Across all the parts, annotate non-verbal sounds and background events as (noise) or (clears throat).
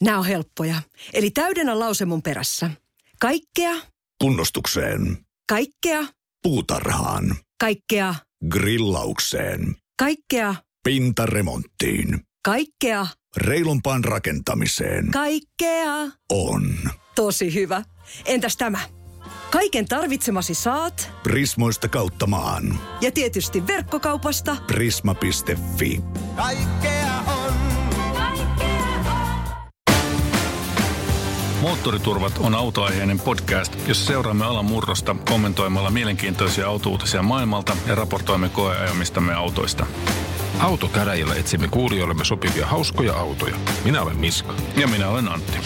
Nämä on helppoja. Eli täydennä lause mun perässä. Kaikkea, Kunnostukseen. kaikkea, Puutarhaan. kaikkea, Grillaukseen. kaikkea, Pintaremonttiin. kaikkea, Reilumpaan rakentamiseen. kaikkea. On. Tosi hyvä. Entäs tämä? Kaiken tarvitsemasi saat Prismoista kautta maan. ja tietysti verkkokaupasta Prisma.fi. Kaikkea Moottoriturvat on autoaiheinen podcast, jossa seuraamme alan murrosta kommentoimalla mielenkiintoisia autouutisia maailmalta ja raportoimme koeajamistamme autoista. Autokäräjillä etsimme kuulijoillemme sopivia hauskoja autoja. Minä olen Miska. Ja minä olen Antti.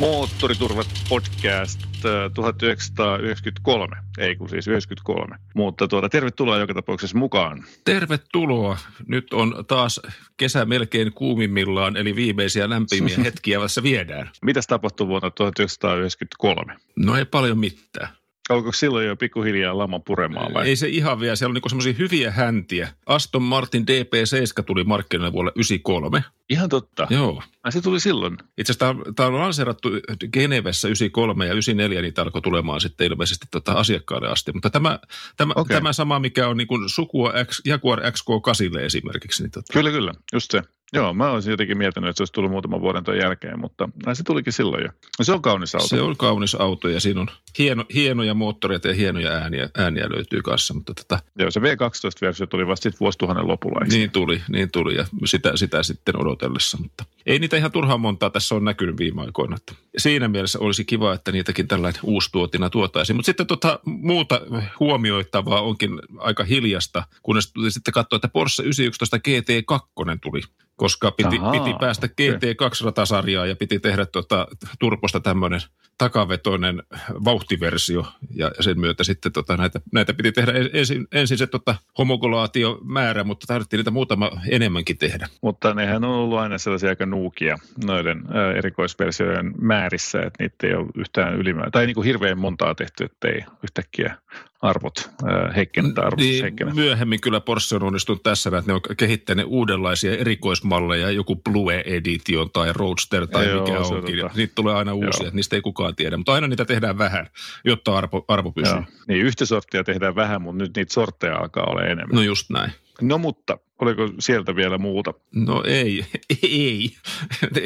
Moottoriturvat podcast äh, 1993, ei kun siis 93. Mutta tuota, tervetuloa joka tapauksessa mukaan. Tervetuloa. Nyt on taas kesä melkein kuumimmillaan, eli viimeisiä lämpimiä (laughs) hetkiä tässä viedään. Mitäs tapahtui vuonna 1993? No ei paljon mitään. Alkoiko silloin jo pikkuhiljaa lama puremaan vai? Ei se ihan vielä. Siellä on niinku semmoisia hyviä häntiä. Aston Martin DP7 tuli markkinoille vuonna 93. Ihan totta. Joo. Ai se tuli silloin. Itse asiassa tämä on lanseerattu Genevessä 93 ja 94, niitä alkoi tulemaan sitten ilmeisesti tota asiakkaalle asti. Mutta tämä, tämä, okay. tämä sama, mikä on niin kuin sukua X, Jaguar XK8 esimerkiksi. Niin tota, Kyllä, kyllä. Just se. Joo, mä olisin jotenkin miettinyt, että se olisi tullut muutaman vuoden ton jälkeen, mutta näin se tulikin silloin jo. No, se on kaunis auto. Se on kaunis auto ja siinä on hieno, hienoja moottoreita ja hienoja ääniä, ääniä löytyy kanssa. Mutta tota, Joo, se V12-versio tuli vasta sitten vuosituhannen lopulla. eikö? niin tuli, niin tuli ja sitä, sitä sitten odotellessa. Mutta ei niitä ihan turhaan montaa tässä on näkynyt viime aikoina. Että siinä mielessä olisi kiva, että niitäkin tällainen uustuotina tuotaisiin. Mutta sitten tota, muuta huomioittavaa onkin aika hiljasta, kunnes sitten katsoa, että Porsche 911 GT2 tuli koska piti, Ahaa, piti päästä okei. GT2-ratasarjaa ja piti tehdä tuota, turposta tämmöinen takavetoinen vauhtiversio ja sen myötä sitten tota, näitä, näitä piti tehdä ensin, ensin se tota, homogulaatiomäärä, mutta tarvittiin niitä muutama enemmänkin tehdä. Mutta nehän on ollut aina sellaisia aika nuukia noiden ää, erikoisversioiden määrissä, että niitä ei ole yhtään ylimäärä. Tai niin kuin hirveän montaa tehty, että ei yhtäkkiä arvot ää, heikkene tai arvostus Niin, heikkene. myöhemmin kyllä Porsche on onnistunut tässä, että ne on kehittäneet uudenlaisia erikoismalleja, joku Blue Edition tai Roadster tai Joo, mikä onkin. tota- Niitä tulee aina uusia, Joo. että niistä ei kukaan tiedä, mutta aina niitä tehdään vähän, jotta arvo, arvo pysyy. Joo. Niin yhtä sorttia tehdään vähän, mutta nyt niitä sortteja alkaa olla enemmän. No just näin. No mutta, oliko sieltä vielä muuta? No ei, (laughs) ei,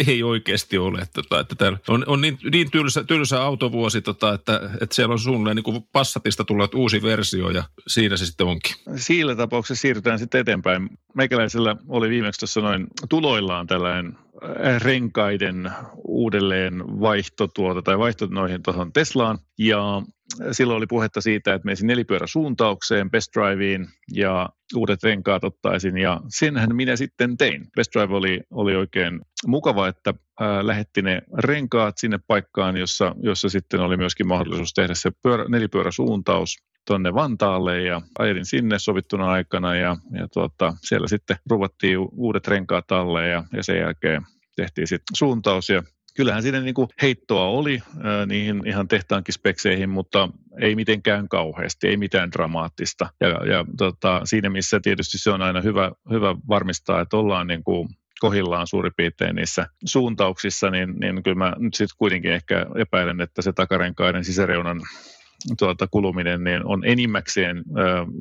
ei oikeasti ole. Tota, että täällä on, on niin, niin tylsä, tylsä autovuosi, tota, että, että siellä on suunnilleen niin kuin Passatista tullut uusi versio ja siinä se sitten onkin. Siinä tapauksessa siirrytään sitten eteenpäin. Meikäläisellä oli viimeksi tuossa noin tuloillaan tällainen äh, renkaiden uudelleen vaihto tuota, tai vaihto noihin tuohon Teslaan. Ja silloin oli puhetta siitä, että menisin nelipyöräsuuntaukseen, Best Driveen ja uudet renkaat ottaisin. Ja senhän minä sitten tein. Best Drive oli, oli oikein mukava, että ää, lähetti ne renkaat sinne paikkaan, jossa, jossa sitten oli myöskin mahdollisuus tehdä se pyörä, nelipyöräsuuntaus tuonne Vantaalle ja ajelin sinne sovittuna aikana ja, ja tuota, siellä sitten ruvattiin uudet renkaat alle ja, ja sen jälkeen tehtiin sitten suuntaus ja kyllähän siinä niin kuin heittoa oli ää, niihin ihan tehtaankin spekseihin, mutta ei mitenkään kauheasti, ei mitään dramaattista. Ja, ja tota, siinä missä tietysti se on aina hyvä, hyvä varmistaa, että ollaan niin kuin kohillaan suurin piirtein niissä suuntauksissa, niin, niin kyllä mä nyt sitten kuitenkin ehkä epäilen, että se takarenkaiden sisäreunan tuota, kuluminen niin on enimmäkseen ö,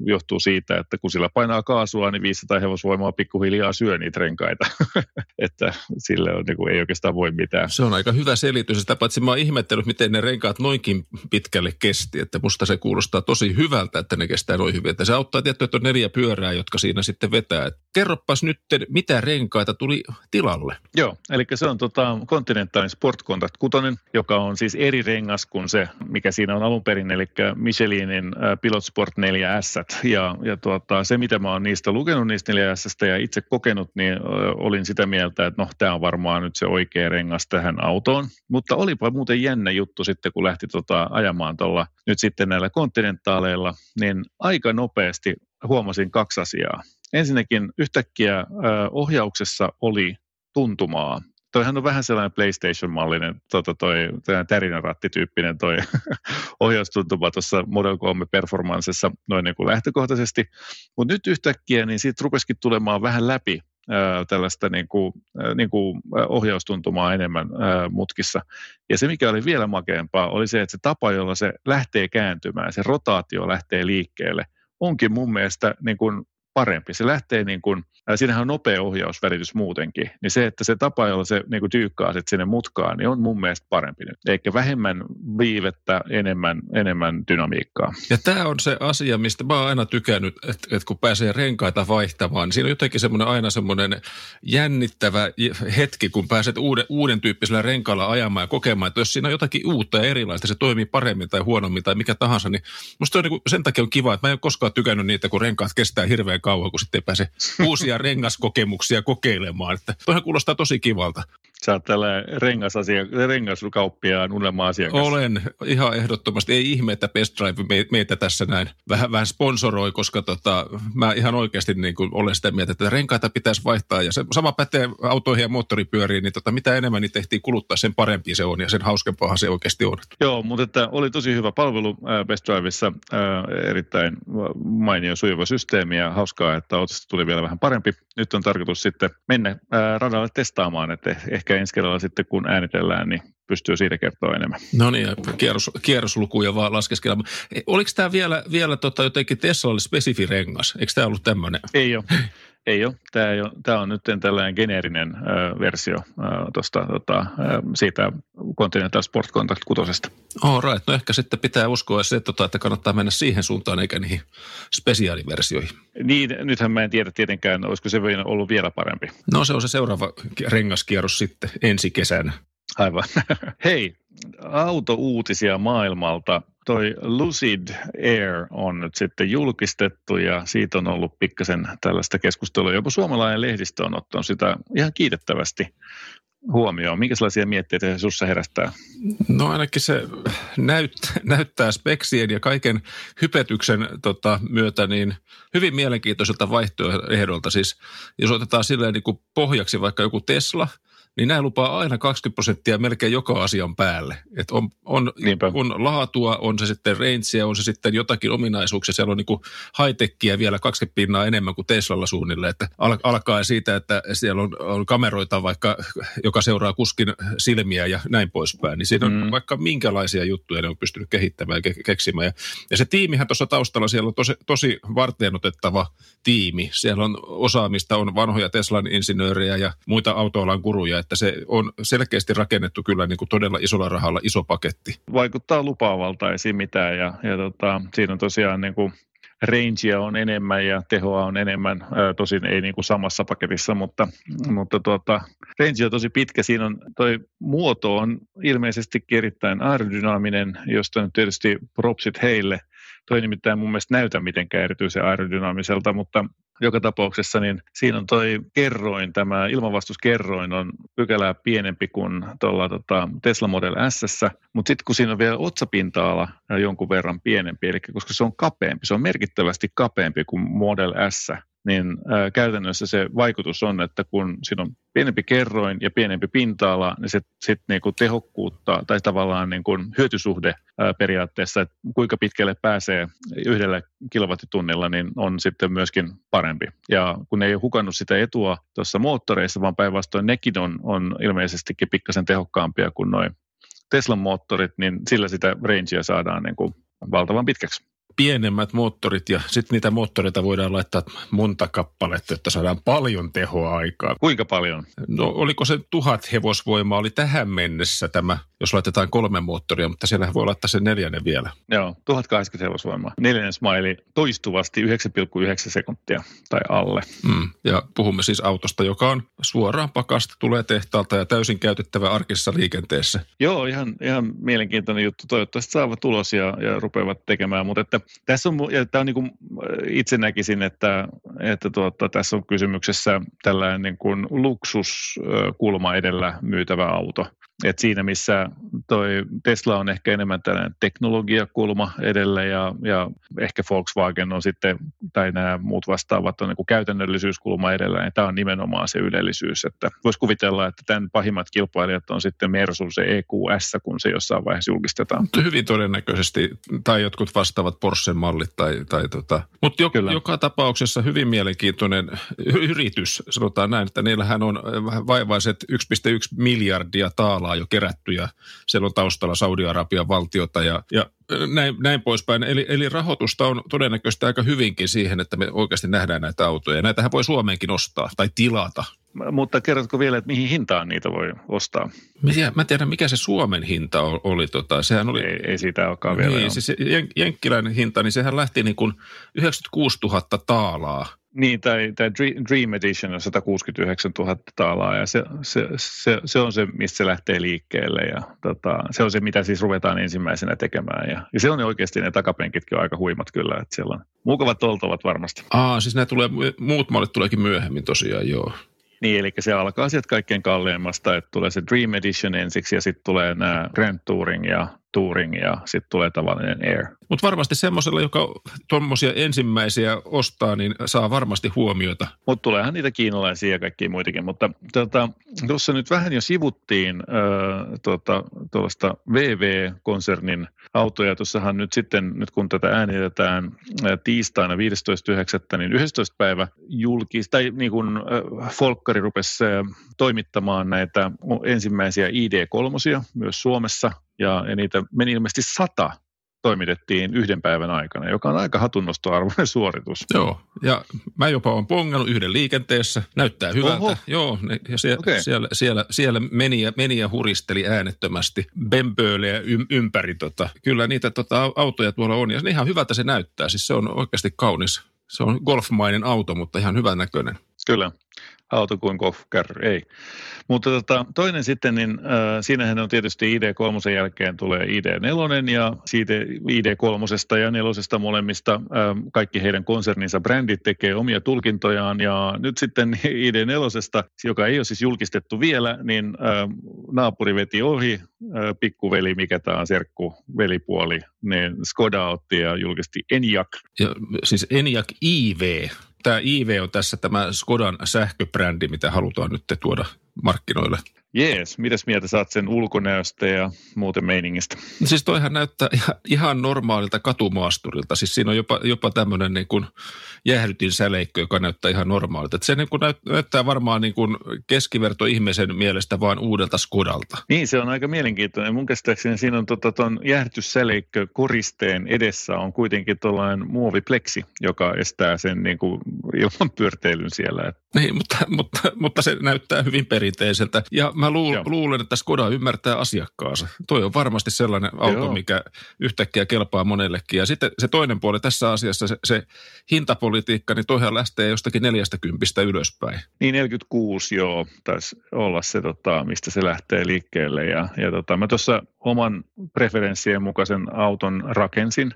johtuu siitä, että kun sillä painaa kaasua, niin 500 hevosvoimaa pikkuhiljaa syö niitä renkaita. (laughs) että sille on, niin kuin, ei oikeastaan voi mitään. Se on aika hyvä selitys. Sitä paitsi mä oon ihmettänyt, miten ne renkaat noinkin pitkälle kesti. Että musta se kuulostaa tosi hyvältä, että ne kestää noin hyvin. Että se auttaa tietty, että on neljä pyörää, jotka siinä sitten vetää. Et kerroppas nyt, mitä renkaita tuli tilalle. Joo, eli se on tota Continentalin Sport Contact 6, joka on siis eri rengas kuin se, mikä siinä on alun perin, eli Michelinin äh, Pilot Sport 4S. Ja, ja tuota, se, mitä mä oon niistä lukenut niistä 4S ja itse kokenut, niin olin sitä mieltä, että no, tämä on varmaan nyt se oikea rengas tähän autoon. Mutta olipa muuten jännä juttu sitten, kun lähti tota ajamaan tuolla nyt sitten näillä kontinentaaleilla, niin aika nopeasti huomasin kaksi asiaa. Ensinnäkin yhtäkkiä ohjauksessa oli tuntumaa. Toihan on vähän sellainen PlayStation-mallinen, tota toi, tärinärattityyppinen toi (laughs) ohjaustuntuma tuossa Model 3 Performancessa noin niin kuin lähtökohtaisesti. Mutta nyt yhtäkkiä niin siitä rupesikin tulemaan vähän läpi tällaista niin kuin, niin kuin ohjaustuntumaa enemmän mutkissa. Ja se, mikä oli vielä makeampaa, oli se, että se tapa, jolla se lähtee kääntymään, se rotaatio lähtee liikkeelle, onkin mun mielestä niin kuin parempi. Se lähtee niin kuin, äh, siinähän on nopea ohjausvälitys muutenkin, niin se, että se tapa, jolla se niin kuin tyykkaa sit sinne mutkaan, niin on mun mielestä parempi nyt. Eikä vähemmän viivettä, enemmän, enemmän dynamiikkaa. Ja tämä on se asia, mistä mä oon aina tykännyt, että, että kun pääsee renkaita vaihtamaan, niin siinä on jotenkin semmoinen aina semmoinen jännittävä hetki, kun pääset uuden, uuden tyyppisellä renkaalla ajamaan ja kokemaan, että jos siinä on jotakin uutta ja erilaista, se toimii paremmin tai huonommin tai mikä tahansa, niin musta on niin kuin, sen takia on kiva, että mä en ole koskaan tykännyt niitä, kun renkaat kestää hirveän kauan, kun sitten ei pääse uusia rengaskokemuksia kokeilemaan. Että toihan kuulostaa tosi kivalta. Sä oot tällainen rengasasia, rengaskauppiaan unelma asiakas. Olen ihan ehdottomasti. Ei ihme, että Best Drive meitä tässä näin vähän, vähän sponsoroi, koska tota, mä ihan oikeasti niin kuin olen sitä mieltä, että renkaita pitäisi vaihtaa. Ja se sama pätee autoihin ja moottoripyöriin, niin tota, mitä enemmän niitä tehtiin kuluttaa, sen parempi se on ja sen hauskempaahan se oikeasti on. Joo, mutta että oli tosi hyvä palvelu Best Driveissa, erittäin mainio sujuva systeemi ja hauskaa, että autosta tuli vielä vähän parempi. Nyt on tarkoitus sitten mennä radalle testaamaan, että ehkä ehkä ensi kerralla sitten kun äänitellään, niin pystyy siitä kertoa enemmän. No niin, kierros, kierroslukuja vaan laskeskella. Oliko tämä vielä, vielä tota jotenkin Teslalle spesifi rengas? Eikö tämä ollut tämmöinen? Ei ole. Ei ole. Tämä, ei ole. Tämä on nyt tällainen geneerinen ö, versio ö, tosta, tota, ö, siitä Continental Sport Contact 6. Oh, right. No ehkä sitten pitää uskoa se, tota, että kannattaa mennä siihen suuntaan eikä niihin spesiaaliversioihin. Niin, nythän mä en tiedä tietenkään, olisiko se ollut vielä parempi. No se on se seuraava rengaskierros sitten ensi kesänä. Aivan. (laughs) Hei, autouutisia maailmalta. Toi Lucid Air on nyt sitten julkistettu ja siitä on ollut pikkasen tällaista keskustelua. Joku suomalainen lehdistö on ottanut sitä ihan kiitettävästi huomioon. Minkälaisia mietteitä se sinussa herättää? No ainakin se näyt, näyttää speksien ja kaiken hypetyksen tota, myötä niin hyvin mielenkiintoiselta vaihtoehdolta. Siis jos otetaan silleen niin kuin pohjaksi vaikka joku Tesla – niin nämä lupaa aina 20 prosenttia melkein joka asian päälle. Et on, on, on laatua, on se sitten rangea, on se sitten jotakin ominaisuuksia, siellä on niin high-techia vielä 20 pinnaa enemmän kuin Teslalla suunnilleen, että al- alkaa siitä, että siellä on, on kameroita vaikka, joka seuraa kuskin silmiä ja näin poispäin, niin siinä on mm. vaikka minkälaisia juttuja ne on pystynyt kehittämään ja ke- keksimään. Ja, ja se tiimihän tuossa taustalla, siellä on tosi, tosi varteenotettava tiimi, siellä on osaamista, on vanhoja Teslan insinöörejä ja muita autoalan kuruja, että se on selkeästi rakennettu kyllä niin kuin todella isolla rahalla iso paketti. Vaikuttaa lupaavalta, ei siinä mitään ja, ja tota, siinä on tosiaan niin kuin rangea on enemmän ja tehoa on enemmän, tosin ei niin kuin samassa paketissa, mutta, mutta tuota, range on tosi pitkä. Siinä on toi muoto on ilmeisesti erittäin aerodynaaminen, josta nyt tietysti propsit heille. Toi nimittäin mun mielestä näytä mitenkään erityisen aerodynaamiselta, mutta joka tapauksessa niin siinä on toi kerroin, tämä ilmanvastuskerroin on pykälää pienempi kuin tuolla tota Tesla Model S, mutta sitten kun siinä on vielä otsapinta-ala jonkun verran pienempi, eli koska se on kapeampi, se on merkittävästi kapeampi kuin Model S, niin käytännössä se vaikutus on, että kun siinä on pienempi kerroin ja pienempi pinta-ala, niin sitten niinku tehokkuutta tai tavallaan niinku hyötysuhde periaatteessa, että kuinka pitkälle pääsee yhdellä kilowattitunnilla, niin on sitten myöskin parempi. Ja kun ei ole hukannut sitä etua tuossa moottoreissa, vaan päinvastoin nekin on, on ilmeisestikin pikkasen tehokkaampia kuin noin Teslan moottorit, niin sillä sitä rangea saadaan niin kuin valtavan pitkäksi pienemmät moottorit ja sitten niitä moottoreita voidaan laittaa monta kappaletta, että saadaan paljon tehoa aikaa. Kuinka paljon? No oliko se tuhat hevosvoimaa oli tähän mennessä tämä, jos laitetaan kolme moottoria, mutta siellä voi laittaa sen neljännen vielä. Joo, 1080 hevosvoimaa. Neljännen smiley toistuvasti 9,9 sekuntia tai alle. Mm, ja puhumme siis autosta, joka on suoraan pakasta, tulee tehtaalta ja täysin käytettävä arkisessa liikenteessä. Joo, ihan, ihan mielenkiintoinen juttu. Toivottavasti saavat tulos ja, ja rupeavat tekemään, mutta että tässä on, ja tämä on niin kuin, itse näkisin, että, että tuota, tässä on kysymyksessä tällainen niin kuin luksuskulma edellä myytävä auto. Et siinä missä toi Tesla on ehkä enemmän tällainen teknologiakulma edellä ja, ja ehkä Volkswagen on sitten, tai nämä muut vastaavat on niin käytännöllisyyskulma edellä, niin tämä on nimenomaan se ylellisyys. Että voisi kuvitella, että tämän pahimmat kilpailijat on sitten Mersu, se EQS, kun se jossain vaiheessa julkistetaan. Hyvin todennäköisesti, tai jotkut vastaavat Porsche-mallit. Tai, tai tota. Mutta jo, joka tapauksessa hyvin mielenkiintoinen yritys, sanotaan näin, että niillähän on vaivaiset 1,1 miljardia taalaa jo kerätty ja siellä on taustalla Saudi-Arabian valtiota ja, ja näin, näin poispäin. Eli, eli rahoitusta on todennäköisesti aika hyvinkin siihen, että me oikeasti nähdään näitä autoja. Näitähän voi Suomeenkin ostaa tai tilata. Mutta kerrotko vielä, että mihin hintaan niitä voi ostaa? Mä en tiedä, mikä se Suomen hinta oli. Tota, sehän oli ei, ei siitä olekaan vielä. Niin, siis jenkkiläinen hinta, niin sehän lähti niin kuin 96 000 taalaa niin, tai, tai Dream Edition on 169 000 taalaa ja se, se, se, se on se, mistä se lähtee liikkeelle ja tota, se on se, mitä siis ruvetaan ensimmäisenä tekemään ja, ja se on oikeasti ne takapenkitkin aika huimat kyllä, että siellä on mukavat oltavat varmasti. Aa, siis nämä tulee, muut mallit tuleekin myöhemmin tosiaan, joo. Niin, eli se alkaa sieltä kaikkein kalleimmasta, että tulee se Dream Edition ensiksi ja sitten tulee nämä Grand Touring ja Touring ja sitten tulee tavallinen Air. Mutta varmasti semmoisella, joka tuommoisia ensimmäisiä ostaa, niin saa varmasti huomiota. Mutta tuleehan niitä kiinalaisia ja kaikkia muitakin. Mutta tota, tuossa tota, nyt vähän jo sivuttiin tota, tuollaista VV-konsernin autoja. Tuossahan nyt sitten, nyt kun tätä äänitetään tiistaina 15.9., niin 11. päivä julkis, tai niin kuin äh, Folkkari rupesi äh, toimittamaan näitä ensimmäisiä ID3 myös Suomessa ja, ja niitä meni ilmeisesti sata toimitettiin yhden päivän aikana, joka on aika hatunnostoarvoinen (laughs) suoritus. Joo, ja mä jopa olen pongannut yhden liikenteessä, näyttää hyvältä. Oho. Joo, ja sie, okay. siellä, siellä, siellä meni, ja, meni ja huristeli äänettömästi, bembööleä ym, ympäri. Tota. Kyllä niitä tota, autoja tuolla on, ja ihan hyvältä se näyttää, siis se on oikeasti kaunis. Se on golfmainen auto, mutta ihan hyvän näköinen. Kyllä auto kuin golfkärry, ei. Mutta tota, toinen sitten, niin äh, siinähän on tietysti ID3 jälkeen tulee ID4 ja siitä ID3 ja 4 molemmista äh, kaikki heidän konserninsa brändit tekee omia tulkintojaan ja nyt sitten (laughs) ID4, joka ei ole siis julkistettu vielä, niin äh, naapuri veti ohi, äh, pikkuveli, mikä tämä on serkku, velipuoli, niin Skoda otti ja julkisti Enyaq. Ja, siis Enyaq IV, tämä IV on tässä tämä Skodan sähköbrändi, mitä halutaan nyt tuoda markkinoille. Jees, mitäs mieltä saat sen ulkonäöstä ja muuten meiningistä? Siis toihan näyttää ihan normaalilta katumaasturilta. Siis siinä on jopa, jopa tämmöinen niin kuin jäähdytin säleikkö, joka näyttää ihan normaalilta. Että se niin kuin näyttää varmaan niin kuin keskiverto ihmisen mielestä vaan uudelta Skodalta. Niin, se on aika mielenkiintoinen. Mun käsittääkseni siinä on tota, ton jäähdytyssäleikkö koristeen edessä on kuitenkin tuollainen muovipleksi, joka estää sen niin kuin ilman pyörteilyn siellä. Niin, mutta, mutta, mutta se näyttää hyvin perinteiseltä. Ja mä Mä luul, luulen, että Skoda ymmärtää asiakkaansa. Toi on varmasti sellainen auto, Joo. mikä yhtäkkiä kelpaa monellekin. Ja sitten se toinen puoli tässä asiassa, se, se hintapolitiikka, niin toihan lähtee jostakin 40 ylöspäin. Niin 46, joo, taisi olla se, tota, mistä se lähtee liikkeelle. Ja, ja tota, mä tuossa oman preferenssien mukaisen auton rakensin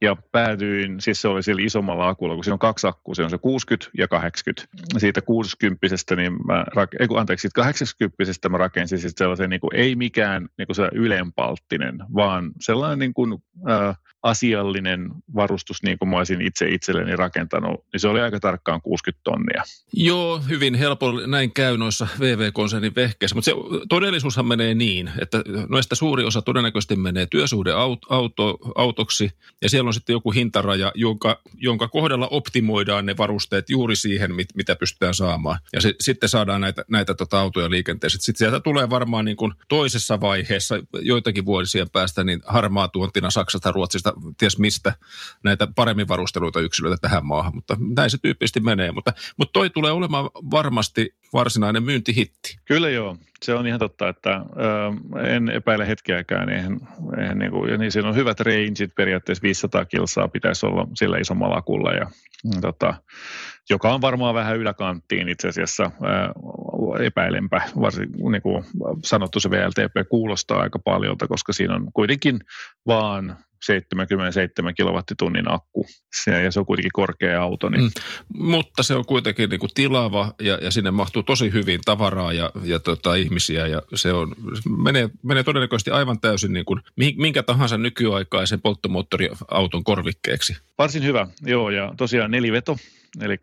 ja päädyin, siis se oli sillä isommalla akulla, kun siinä on kaksi akkua, se on se 60 ja 80. Siitä 60 niin mä, ei anteeksi, 80 mistä mä rakensin siis sellaisen niin kuin, ei mikään niin kuin se ylenpalttinen, vaan sellainen niin kuin, äh, asiallinen varustus, niin kuin mä olisin itse itselleni rakentanut, niin se oli aika tarkkaan 60 tonnia. Joo, hyvin helppo näin käy noissa VV-konsernin vehkeissä, mutta se todellisuushan menee niin, että noista suuri osa todennäköisesti menee työsuhdeautoksi ja siellä on sitten joku hintaraja, jonka, jonka kohdalla optimoidaan ne varusteet juuri siihen, mit, mitä pystytään saamaan. Ja se, sitten saadaan näitä, näitä tota autoja liikenteeseen. Sitten sieltä tulee varmaan niin kuin toisessa vaiheessa joitakin vuosien päästä niin harmaa tuontina Saksasta, Ruotsista, ties mistä näitä paremmin varusteluita yksilöitä tähän maahan, mutta näin se tyyppisesti menee. Mutta, mutta toi tulee olemaan varmasti varsinainen myyntihitti. Kyllä joo, se on ihan totta, että ö, en epäile hetkeäkään. Eihän, eihän niin, kuin, niin siinä on hyvät rangeit, periaatteessa 500 kilsaa pitäisi olla sillä isommalla akulla ja mm, tota, joka on varmaan vähän yläkanttiin itse asiassa ää, epäilenpä. Varsin niin kuin sanottu se VLTP kuulostaa aika paljolta, koska siinä on kuitenkin vaan 77 kilowattitunnin akku. Se, ja se on kuitenkin korkea auto. Niin... Mm. Mutta se on kuitenkin niin kuin tilava ja, ja sinne mahtuu tosi hyvin tavaraa ja, ja tota, ihmisiä ja se on, menee, menee todennäköisesti aivan täysin niin kuin minkä tahansa nykyaikaisen polttomoottoriauton korvikkeeksi. Varsin hyvä, joo ja tosiaan neliveto Eli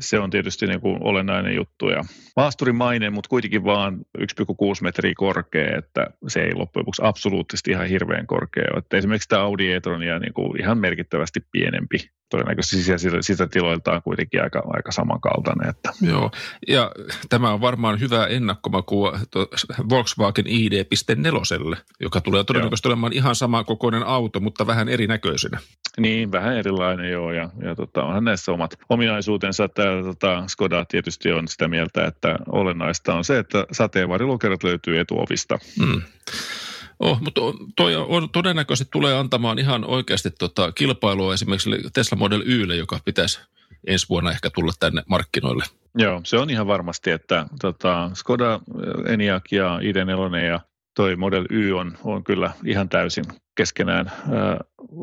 se on tietysti niin kuin olennainen juttu. Ja maasturimainen, mutta kuitenkin vaan 1,6 metriä korkea, että se ei loppujen lopuksi absoluuttisesti ihan hirveän korkea. Että esimerkiksi tämä Audi e-tron niin kuin ihan merkittävästi pienempi todennäköisesti sisätiloiltaan kuitenkin aika, aika samankaltainen. Että. Joo, ja tämä on varmaan hyvä ennakkomakua Volkswagen ID.4, joka tulee todennäköisesti joo. olemaan ihan samankokoinen auto, mutta vähän erinäköisenä. Niin, vähän erilainen joo, ja, ja tota, onhan näissä omat ominaisuutensa. Täällä tota, Skoda tietysti on sitä mieltä, että olennaista on se, että sateenvarjulukerot löytyy etuovista. Mm. Oh, mutta toi on, todennäköisesti tulee antamaan ihan oikeasti tota kilpailua esimerkiksi Tesla Model Ylle, joka pitäisi ensi vuonna ehkä tulla tänne markkinoille. Joo, se on ihan varmasti, että tota, Skoda, Enyaq ja ID4 ja toi Model Y on, on kyllä ihan täysin keskenään äh,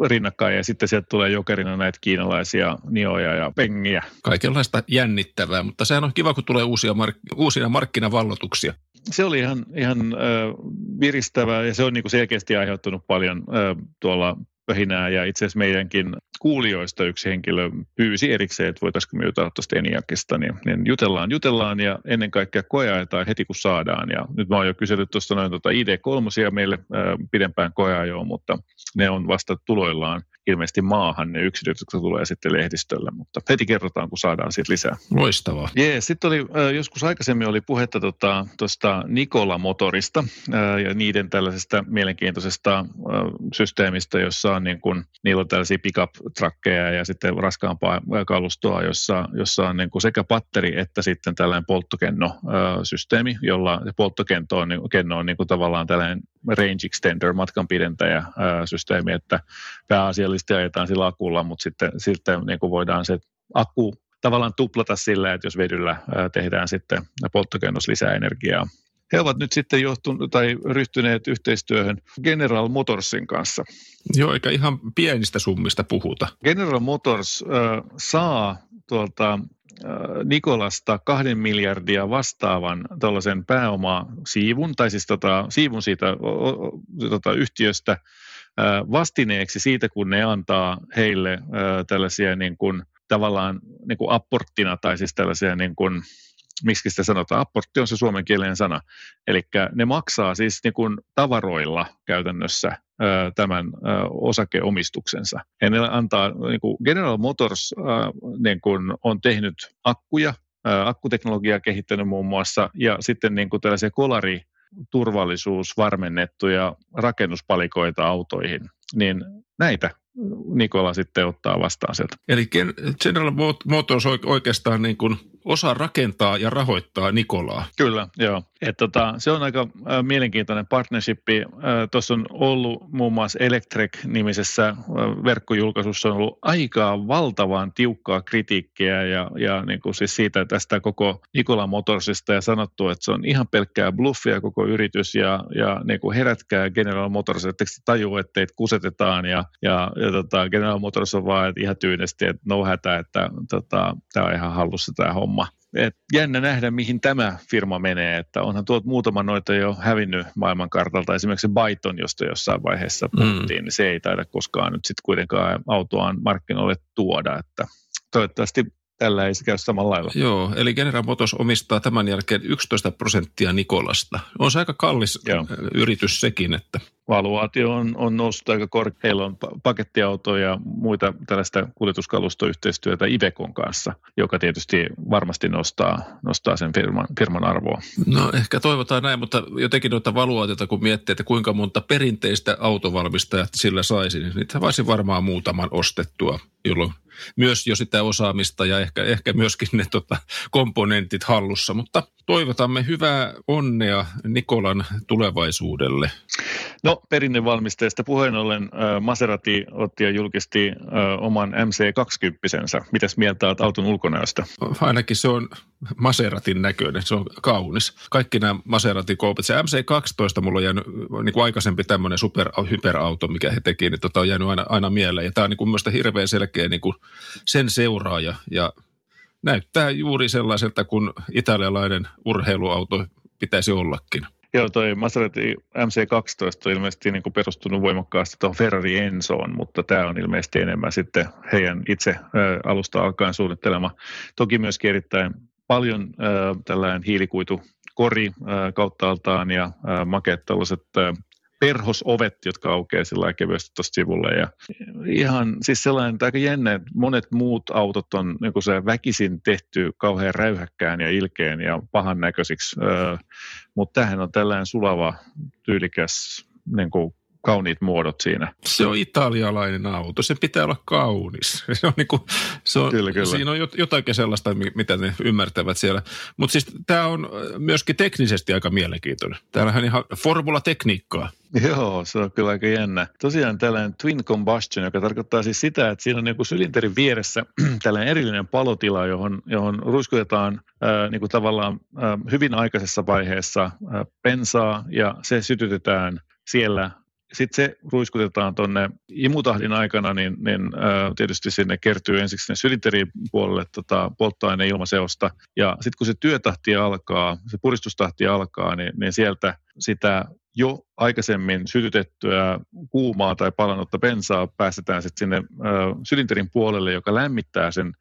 rinnakkain ja sitten sieltä tulee jokerina näitä kiinalaisia nioja ja pengiä. Kaikenlaista jännittävää, mutta sehän on kiva, kun tulee uusia, mark- uusia markkinavallotuksia se oli ihan, ihan äh, viristävää ja se on niin kuin selkeästi aiheuttanut paljon äh, tuolla pöhinää ja itse asiassa meidänkin kuulijoista yksi henkilö pyysi erikseen, että voitaisiinko me jutella tuosta Eniakista, niin, niin jutellaan, jutellaan ja ennen kaikkea koeajetaan heti kun saadaan. Ja nyt mä oon jo kysellyt tuosta noin tuota ID3 meille ää, pidempään koeajoon, mutta ne on vasta tuloillaan ilmeisesti maahan ne yksilöt, jotka tulee sitten lehdistöllä, mutta heti kerrotaan, kun saadaan siitä lisää. Loistavaa. Jee, sitten oli, joskus aikaisemmin oli puhetta tuosta tota, Nikola-motorista ja niiden tällaisesta mielenkiintoisesta systeemistä, jossa on niin kuin, niillä on tällaisia pickup-trakkeja ja sitten raskaampaa kalustoa, jossa, jossa on niin kuin sekä patteri että sitten tällainen polttokenno-systeemi, jolla se polttokenno on, kenno on niin kuin tavallaan tällainen range extender, matkan pidentäjä systeemi, että pääasiallisesti ajetaan sillä akulla, mutta sitten, sitten niin kuin voidaan se akku tavallaan tuplata sillä, että jos vedyllä tehdään sitten polttokennos lisää energiaa. He ovat nyt sitten johtunut tai ryhtyneet yhteistyöhön General Motorsin kanssa. Joo, eikä ihan pienistä summista puhuta. General Motors äh, saa tuolta Nikolasta kahden miljardia vastaavan tällaisen pääomasiivun, tai siis tota, siivun siitä o, tota, yhtiöstä vastineeksi siitä, kun ne antaa heille tällaisia niin kuin, tavallaan niin kuin apporttina tai siis tällaisia niin kuin, miksi sitä sanotaan, apportti on se suomenkielinen sana. Eli ne maksaa siis niin kuin tavaroilla käytännössä tämän osakeomistuksensa. Ja ne antaa, niin kuin General Motors niin kuin on tehnyt akkuja, akkuteknologiaa kehittänyt muun muassa, ja sitten niin kuin tällaisia kolari turvallisuusvarmennettuja rakennuspalikoita autoihin, niin näitä Nikola sitten ottaa vastaan sieltä. Eli General Motors oikeastaan niin kuin osaa rakentaa ja rahoittaa Nikolaa. Kyllä, joo. Et tota, se on aika äh, mielenkiintoinen partnershipi. Äh, Tuossa on ollut muun muassa Electrek-nimisessä äh, verkkojulkaisussa on ollut aikaa valtavan tiukkaa kritiikkiä ja, ja niin kuin siis siitä tästä koko Nikola Motorsista ja sanottu, että se on ihan pelkkää bluffia koko yritys ja, ja niin kuin herätkää General Motors, että tajuu, että teitä kusetetaan ja, ja, ja tota, General Motors on vaan ihan tyynesti, että no hätä, että tota, tämä on ihan hallussa tämä homma. Et jännä nähdä, mihin tämä firma menee, että onhan tuot muutama noita jo hävinnyt maailmankartalta. Esimerkiksi Byton, josta jossain vaiheessa mm. puhuttiin, mm. niin se ei taida koskaan nyt sitten kuitenkaan autoaan markkinoille tuoda, että toivottavasti tällä ei se käy samalla lailla. Joo, eli General Motors omistaa tämän jälkeen 11 prosenttia Nikolasta. On se aika kallis Joo. yritys sekin, että valuaatio on, on noussut aika korkea. Heillä on pakettiautoja ja muita tällaista kuljetuskalustoyhteistyötä Ivekon kanssa, joka tietysti varmasti nostaa, nostaa sen firman, firman arvoa. No ehkä toivotaan näin, mutta jotenkin noita valuaatiota kun miettii, että kuinka monta perinteistä autovalmistajat sillä saisi, niin niitä voisi varmaan muutaman ostettua, jolloin myös jo sitä osaamista ja ehkä, ehkä myöskin ne tota, komponentit hallussa, mutta toivotamme hyvää onnea Nikolan tulevaisuudelle. No perinnevalmistajista puheen ollen Maserati otti ja julkisti oman MC20. Mitäs mieltä olet auton ulkonäöstä? Ainakin se on Maseratin näköinen, se on kaunis. Kaikki nämä Maseratin koopit. Se MC12 mulla on jäänyt niin kuin aikaisempi tämmöinen super, hyperauto, mikä he teki, niin tota on jäänyt aina, aina mieleen. Ja tämä on niin kuin hirveän selkeä niin kuin sen seuraaja ja näyttää juuri sellaiselta kuin italialainen urheiluauto pitäisi ollakin. Joo, toi Maserati MC12 on ilmeisesti niin kuin perustunut voimakkaasti tuohon Ferrari Ensoon, mutta tämä on ilmeisesti enemmän sitten heidän itse alusta alkaen suunnittelema. Toki myöskin erittäin paljon äh, tällainen hiilikuitu kori äh, kauttaaltaan ja makeat tällaiset perhosovet, jotka aukeaa sillä kevyesti tuosta sivulle. Ja ihan siis sellainen aika jännä, että monet muut autot on niin se väkisin tehty kauhean räyhäkkään ja ilkeen ja pahan näköisiksi, öö, mutta tämähän on tällainen sulava, tyylikäs niin kuin kauniit muodot siinä. Se on italialainen auto, se pitää olla kaunis. (laughs) Se on niinku, se on, kyllä, kyllä. Siinä on jotakin sellaista, mitä ne ymmärtävät siellä. Mutta siis tämä on myöskin teknisesti aika mielenkiintoinen. Täällähän ihan formula-tekniikkaa. Joo, se on kyllä aika jännä. Tosiaan tällainen twin combustion, joka tarkoittaa siis sitä, että siinä on niin sylinterin vieressä (clears throat) tällainen erillinen palotila, johon, johon ruiskutetaan äh, niin kuin tavallaan äh, hyvin aikaisessa vaiheessa äh, pensaa ja se sytytetään siellä sitten se ruiskutetaan tuonne imutahdin aikana, niin, niin ää, tietysti sinne kertyy ensiksi sinne sylinterin puolelle tota, polttoaineen ilmaseosta. Ja sitten kun se työtahti alkaa, se puristustahti alkaa, niin, niin sieltä sitä jo aikaisemmin sytytettyä kuumaa tai palannutta bensaa päästetään sitten sinne ää, sylinterin puolelle, joka lämmittää sen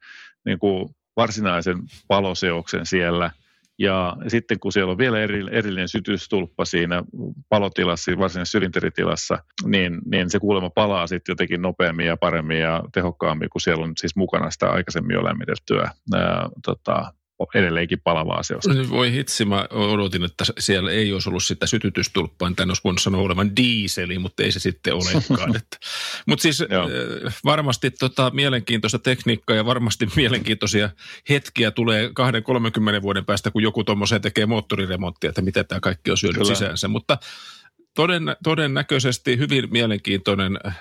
niin kuin varsinaisen paloseoksen siellä – ja sitten kun siellä on vielä eri, erillinen sytystulppa siinä palotilassa, varsinaisessa sylinteritilassa, niin, niin se kuulemma palaa sitten jotenkin nopeammin ja paremmin ja tehokkaammin, kun siellä on siis mukana sitä aikaisemmin jo lämmitettyä ää, tota, edelleenkin palavaa seosta. No voi hitsi, mä odotin, että siellä ei olisi ollut sitä sytytystulppaa, niin olisi voinut sanoa olevan diiseli, mutta ei se sitten olekaan. (laughs) mutta siis äh, varmasti tota, mielenkiintoista tekniikkaa ja varmasti mielenkiintoisia hetkiä tulee 20-30 vuoden päästä, kun joku tuommoiseen tekee moottoriremonttia, että mitä tämä kaikki on syönyt Kyllä. sisäänsä. Mutta toden, todennäköisesti hyvin mielenkiintoinen äh,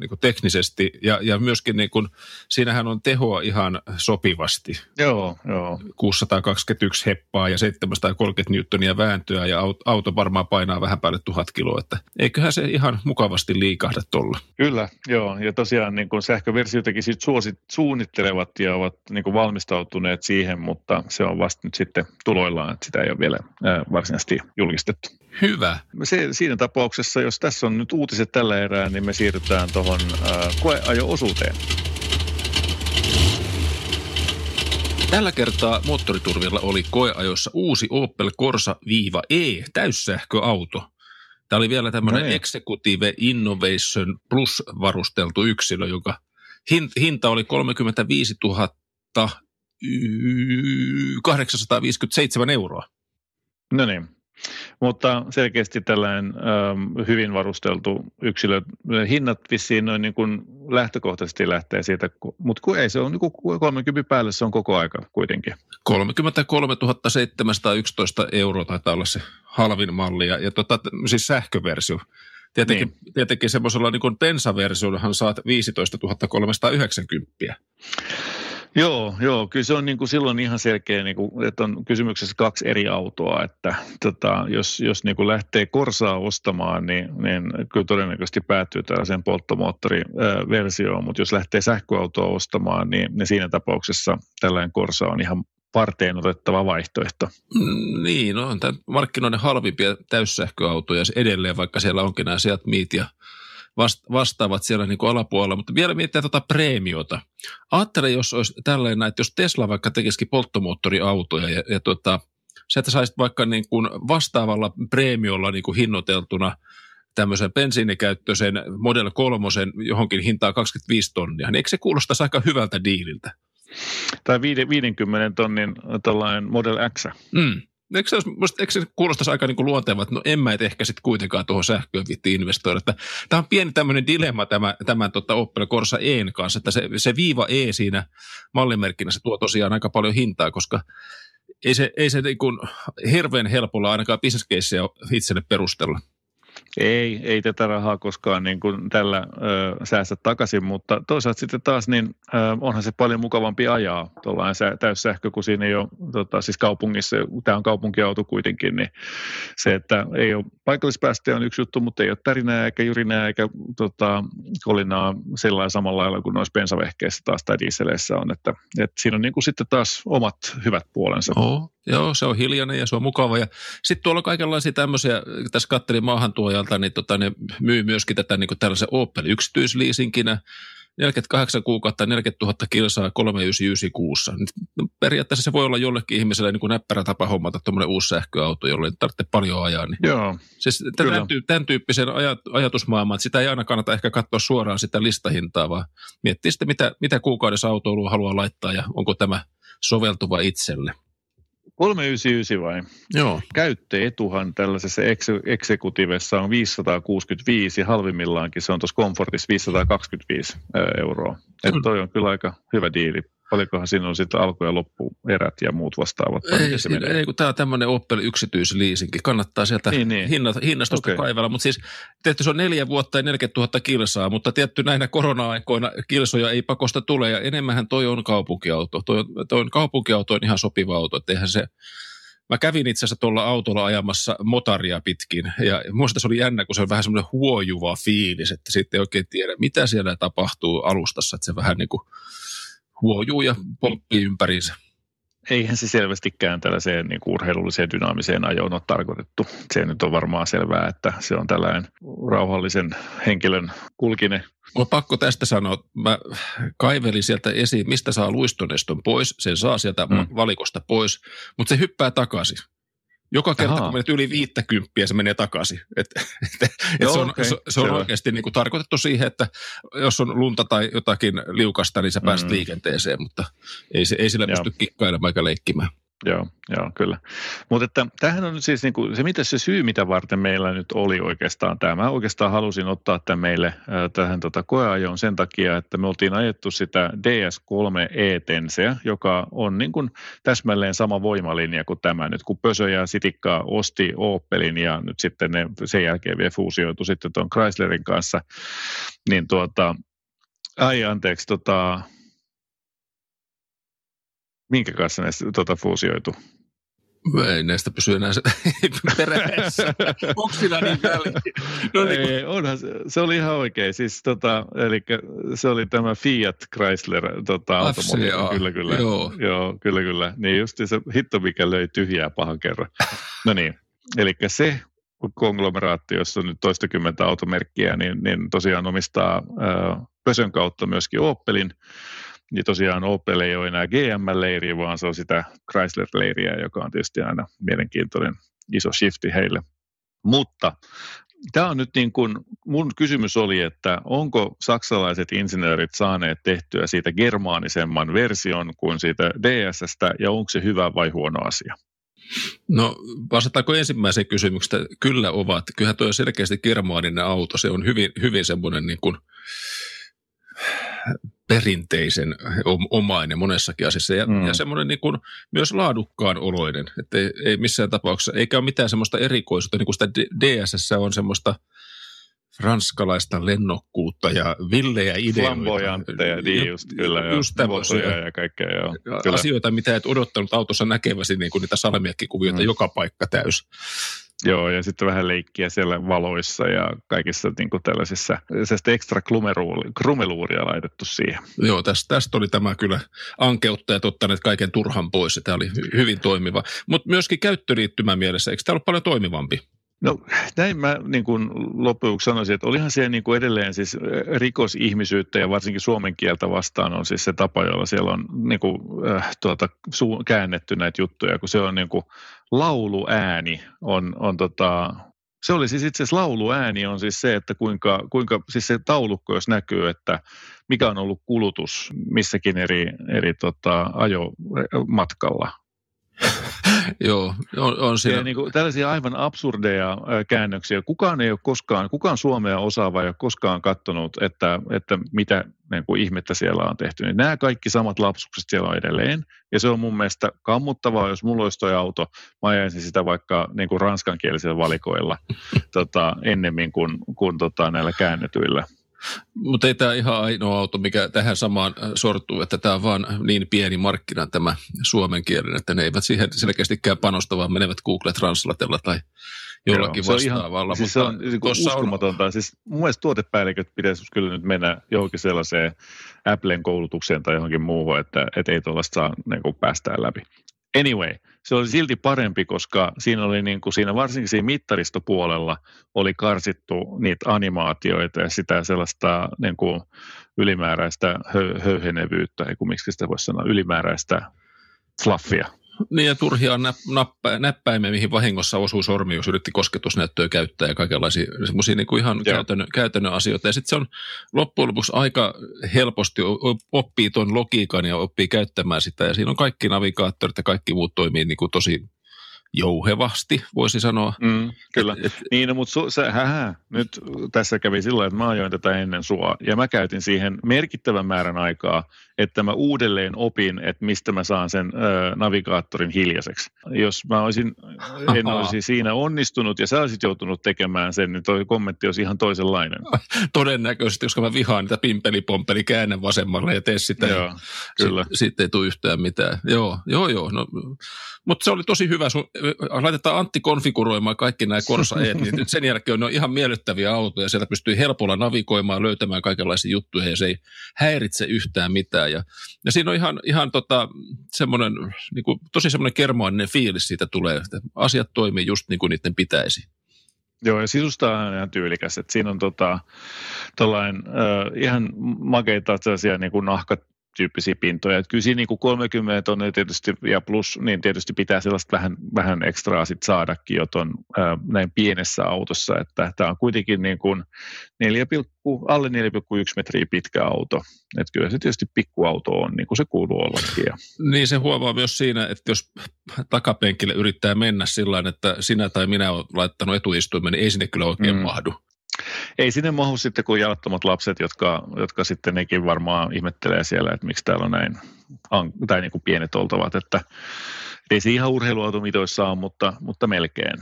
niin kuin teknisesti ja, ja myöskin niin kuin, siinähän on tehoa ihan sopivasti. Joo, joo. 621 heppaa ja 730 newtonia vääntöä ja auto varmaan painaa vähän päälle tuhat kiloa, että eiköhän se ihan mukavasti liikahda tuolla. Kyllä, joo. Ja tosiaan niin kuin sähköversioitakin sit suosit, suunnittelevat ja ovat niin kuin valmistautuneet siihen, mutta se on vasta nyt sitten tuloillaan, että sitä ei ole vielä äh, varsinaisesti julkistettu. Hyvä. Se, siinä tapauksessa, jos tässä on nyt uutiset tällä erää, niin me siirrytään tuohon äh, koeajo-osuuteen. Tällä kertaa moottoriturvilla oli koeajossa uusi Opel Corsa-E täyssähköauto. Tämä oli vielä tämmöinen no niin. Executive Innovation Plus varusteltu yksilö, joka hinta oli 35 857 euroa. No niin, mutta selkeästi tällainen ähm, hyvin varusteltu yksilö. Hinnat vissiin noin niin kuin lähtökohtaisesti lähtee siitä, mutta kun ei se on niin 30 päälle, se on koko aika kuitenkin. 33 711 euroa taitaa olla se halvin malli ja, ja tota, siis sähköversio. Tietenkin, niin. tietenkin semmoisella niin bensaversiollahan saat 15 390. Joo, joo, kyllä se on niin kuin silloin ihan selkeä, niin kuin, että on kysymyksessä kaksi eri autoa, että tota, jos, jos niin kuin lähtee Korsaa ostamaan, niin, niin kyllä todennäköisesti päättyy tällaiseen polttomoottoriversioon, mutta jos lähtee sähköautoa ostamaan, niin, niin siinä tapauksessa tällainen Korsa on ihan parteen otettava vaihtoehto. Mm, niin, no on markkinoiden halvimpia täyssähköautoja edelleen, vaikka siellä onkin nämä Seat Meet ja vastaavat siellä niin kuin alapuolella, mutta vielä miettiä tuota preemiota. Ajattele, jos olisi tällainen, että jos Tesla vaikka tekisikin polttomoottoriautoja ja, ja tuota, sä että saisit vaikka niin kuin vastaavalla preemiolla niin kuin hinnoiteltuna tämmöisen bensiinikäyttöisen Model 3 johonkin hintaan 25 tonnia, niin eikö se kuulosta aika hyvältä diililtä? Tai 50 tonnin tällainen Model X. Mm. Eikö se, olisi, eikö se kuulostaisi aika niin kuin luonteva, että no en mä et ehkä sitten kuitenkaan tuohon sähköön vitti investoida. Että tämä on pieni tämmöinen dilemma tämä, tämän tota Opel Corsa E'n kanssa, että se, se viiva E siinä mallimerkkinä se tuo tosiaan aika paljon hintaa, koska ei se, ei se niin kuin hirveän helpolla ainakaan bisneskeissejä itselle perustella. Ei, ei tätä rahaa koskaan niin kuin tällä ö, säästä takaisin, mutta toisaalta sitten taas niin ö, onhan se paljon mukavampi ajaa tuollainen sä, täyssähkö, kun siinä ei ole, tota, siis kaupungissa, tämä on kaupunkiauto kuitenkin, niin se, että ei ole paikallispäästöjä on yksi juttu, mutta ei ole tärinää eikä jyrinää eikä tota, kolinaa sillä samalla lailla kuin noissa bensavehkeissä taas tai dieseleissä on, että, että siinä on niin kuin sitten taas omat hyvät puolensa. Oo, joo, se on hiljainen ja se on mukava. Ja sitten tuolla on kaikenlaisia tämmöisiä, tässä kattelin maahantuojalta, niin tota, ne myy myöskin tätä niin tällaisen Opel yksityisliisinkinä, 48 kuukautta, 40 000 kilsaa, 399 kuussa. No, periaatteessa se voi olla jollekin ihmiselle niin kuin näppärä tapa hommata tuommoinen uusi sähköauto, jolle ei tarvitse paljon ajaa. Niin. Joo, Siis tämän, tyy- tämän tyyppisen ajat, ajatusmaailman, että sitä ei aina kannata ehkä katsoa suoraan sitä listahintaa, vaan miettiä sitten, mitä, mitä kuukaudessa autoilua haluaa laittaa ja onko tämä soveltuva itselle. 399 vai? Joo. Käyttöetuhan tällaisessa executivessa on 565 ja halvimmillaankin se on tuossa Comfortissa 525 euroa. Että toi on kyllä aika hyvä diili. Paljonkohan siinä on sitten alku- ja loppuerät ja muut vastaavat? Ei, se menee? ei kun tämä on tämmöinen Opel yksityisliisinki. Kannattaa sieltä Niin, niin. Hinnat, hinnastosta okay. kaivella. Mutta siis tietty se on neljä vuotta ja 40 000 kilsaa, mutta tietty näinä korona-aikoina kilsoja ei pakosta tule. Ja enemmänhän toi on kaupunkiauto. Toi, on- toi on kaupunkiauto on ihan sopiva auto. Että eihän se, Mä kävin itse asiassa tuolla autolla ajamassa motaria pitkin ja muista se oli jännä, kun se on vähän semmoinen huojuva fiilis, että sitten ei oikein tiedä, mitä siellä tapahtuu alustassa, että se vähän niin kuin huojuu ja pomppii ympäriinsä. Eihän se selvästikään tällaiseen niin kuin urheilulliseen dynaamiseen ajoon ole tarkoitettu. Se nyt on varmaan selvää, että se on tällainen rauhallisen henkilön kulkine. Mulla on pakko tästä sanoa, mä kaivelin sieltä esiin, mistä saa luistoneston pois, sen saa sieltä mm. valikosta pois, mutta se hyppää takaisin. Joka kerta, Ahaa. kun menet yli 50, se menee takaisin. Et, (laughs) et, et Joo, se on, okei, se, se on selvä. oikeasti niin kuin tarkoitettu siihen, että jos on lunta tai jotakin liukasta, niin sä pääset Mm. liikenteeseen, mutta ei, se, ei sillä Joo. pysty kikkailemaan eikä leikkimään. Joo, joo kyllä. Mutta että tämähän on siis niin kuin, se, mitä se syy, mitä varten meillä nyt oli oikeastaan tämä. Mä oikeastaan halusin ottaa tämän meille ää, tähän tota koeajoon sen takia, että me oltiin ajettu sitä DS3 E-tenseä, joka on niin kuin täsmälleen sama voimalinja kuin tämä nyt, kun Pösö ja Sitikka osti Opelin ja nyt sitten ne sen jälkeen vielä fuusioitu sitten tuon Chryslerin kanssa, niin tuota, ai anteeksi, tota, minkä kanssa ne tota, fuusioitu? Ei näistä pysy enää se (laughs) perässä. Onko siinä niin väliä? No niin, Ei, onhan se, se oli ihan oikein. Siis, tota, eli se oli tämä Fiat Chrysler tota, automobiili. FCA, Kyllä, kyllä. joo. joo. kyllä, kyllä. Niin just se hitto, mikä löi tyhjää pahan kerran. No niin, eli se konglomeraatti, jossa on nyt toistakymmentä automerkkiä, niin, niin tosiaan omistaa ää, Pösön kautta myöskin Opelin. Niin tosiaan Opel ei ole enää GM-leiriä, vaan se on sitä Chrysler-leiriä, joka on tietysti aina mielenkiintoinen iso shifti heille. Mutta tämä on nyt niin kuin, mun kysymys oli, että onko saksalaiset insinöörit saaneet tehtyä siitä germaanisemman version kuin siitä DSstä ja onko se hyvä vai huono asia? No vastataanko ensimmäiseen kysymykseen, kyllä ovat. Kyllähän tuo on selkeästi germaaninen auto. Se on hyvin, hyvin semmoinen niin kuin perinteisen om- omainen monessakin asiassa ja, Mm. ja semmoinen niin kuin myös laadukkaan oloinen. Että ei, ei missään tapauksessa, eikä ole mitään semmoista erikoisuutta, niin kuin sitä DSS on semmoista ranskalaista lennokkuutta ja villejä ideoita. Flamboyantteja, niin just kyllä. Joo. Just tämmöisiä ja kaikkea, joo. Kyllä. asioita, mitä et odottanut autossa näkeväsi, niin kuin niitä salmiakkikuvioita Mm. mm. joka paikka täys. Joo, ja sitten vähän leikkiä siellä valoissa ja kaikissa niin kuin tällaisissa, sellaista ekstra krumeluuria laitettu siihen. Joo, tästä, tästä oli tämä kyllä ankeuttajat ottaneet kaiken turhan pois, ja tämä oli hy- hyvin toimiva. Mutta myöskin käyttöliittymän mielessä, eikö tämä ollut paljon toimivampi? No näin mä niin kuin lopuksi sanoisin, että olihan siellä niin kuin edelleen siis rikosihmisyyttä ja varsinkin suomen kieltä vastaan on siis se tapa, jolla siellä on niin kuin, äh, tuota, su- käännetty näitä juttuja, kun se on niin kuin lauluääni on, on tota, se oli siis itse asiassa lauluääni on siis se, että kuinka, kuinka siis se taulukko, jos näkyy, että mikä on ollut kulutus missäkin eri, eri tota, ajomatkalla. (laughs) Joo, on, on siinä. Ja niin kuin, tällaisia aivan absurdeja ää, käännöksiä. Kukaan ei ole koskaan, kukaan Suomea osaava ei ole koskaan katsonut, että, että mitä niin kuin ihmettä siellä on tehty. Niin nämä kaikki samat lapsukset siellä on edelleen. Ja se on mun mielestä kammuttavaa, jos mulla olisi toi auto. Mä ajaisin sitä vaikka niin kuin ranskankielisillä valikoilla (laughs) tota, ennemmin kuin, kuin tota, näillä käännetyillä. Mutta ei tämä ihan ainoa auto, mikä tähän samaan äh, sortuu, että tämä on vaan niin pieni markkina tämä suomen kielen, että ne eivät siihen selkeästikään panosta, vaan menevät Google Translatella tai jollakin Joo, se on vastaavalla. Ihan, siis se on niin uskomatonta. On... Siis mun mielestä tuotepäälliköt pitäisi kyllä nyt mennä johonkin sellaiseen Applen koulutukseen tai johonkin muuhun, että, että ei tuollaista saa niin kuin päästää läpi. Anyway, se oli silti parempi, koska siinä oli niin kuin siinä varsinkin siinä mittaristopuolella oli karsittu niitä animaatioita ja sitä sellaista niin kuin ylimääräistä hö, höyhenevyyttä, ei miksi sitä voisi sanoa, ylimääräistä fluffia. Niin ja turhia näppä, näppäimiä, mihin vahingossa osuu sormi, jos yritti kosketusnäyttöä käyttää ja kaikenlaisia semmoisia niin ihan käytännön, käytännön asioita. Ja sitten se on loppujen lopuksi aika helposti oppii tuon logiikan ja oppii käyttämään sitä. Ja siinä on kaikki navigaattorit ja kaikki muut toimii niin kuin tosi jouhevasti, voisi sanoa. Mm, kyllä. Et, et, niin, no, mutta su, se, hähä, nyt tässä kävi sillä että mä ajoin tätä ennen sua, ja mä käytin siihen merkittävän määrän aikaa, että mä uudelleen opin, että mistä mä saan sen ö, navigaattorin hiljaiseksi. Jos mä olisin, (laughs) en olisi siinä onnistunut, ja sä olisit joutunut tekemään sen, niin toi kommentti olisi ihan toisenlainen. (laughs) Todennäköisesti, koska mä vihaan niitä pimpelipompeli käännä vasemmalle ja tee sitä. Joo, kyllä. Sitten sit ei tule yhtään mitään. Joo, joo, joo. No, mutta se oli tosi hyvä. Sun, laitetaan Antti konfiguroimaan kaikki nämä Corsa E, niin sen jälkeen ne on ihan miellyttäviä autoja. Siellä pystyy helpolla navigoimaan, löytämään kaikenlaisia juttuja ja se ei häiritse yhtään mitään. Ja, ja siinä on ihan, ihan tota, semmoinen, niin kuin, tosi semmoinen kermoinen fiilis siitä tulee, että asiat toimii just niin kuin niiden pitäisi. Joo, ja sisusta on ihan tyylikäs. Että siinä on tota, tollain, äh, ihan makeita sellaisia niin kuin nahkat, tyyppisiä pintoja. Että kyllä siinä niin kuin 30 tonnia tietysti ja plus, niin tietysti pitää sellaista vähän, vähän ekstraa sit saadakin jo ton, ää, näin pienessä autossa, että tämä on kuitenkin niin kuin 4, alle 4,1 metriä pitkä auto. Että kyllä se tietysti pikkuauto on, niin kuin se kuuluu ollakin. Ja. Niin se huomaa myös siinä, että jos takapenkille yrittää mennä sillä että sinä tai minä olen laittanut etuistuimen, niin ei sinne kyllä oikein mm. mahdu ei sinne mahu sitten kuin jalattomat lapset, jotka, jotka sitten nekin varmaan ihmettelee siellä, että miksi täällä on näin, tai niin kuin pienet oltavat, että ei se ihan urheiluautomitoissa ole, mutta, mutta melkein.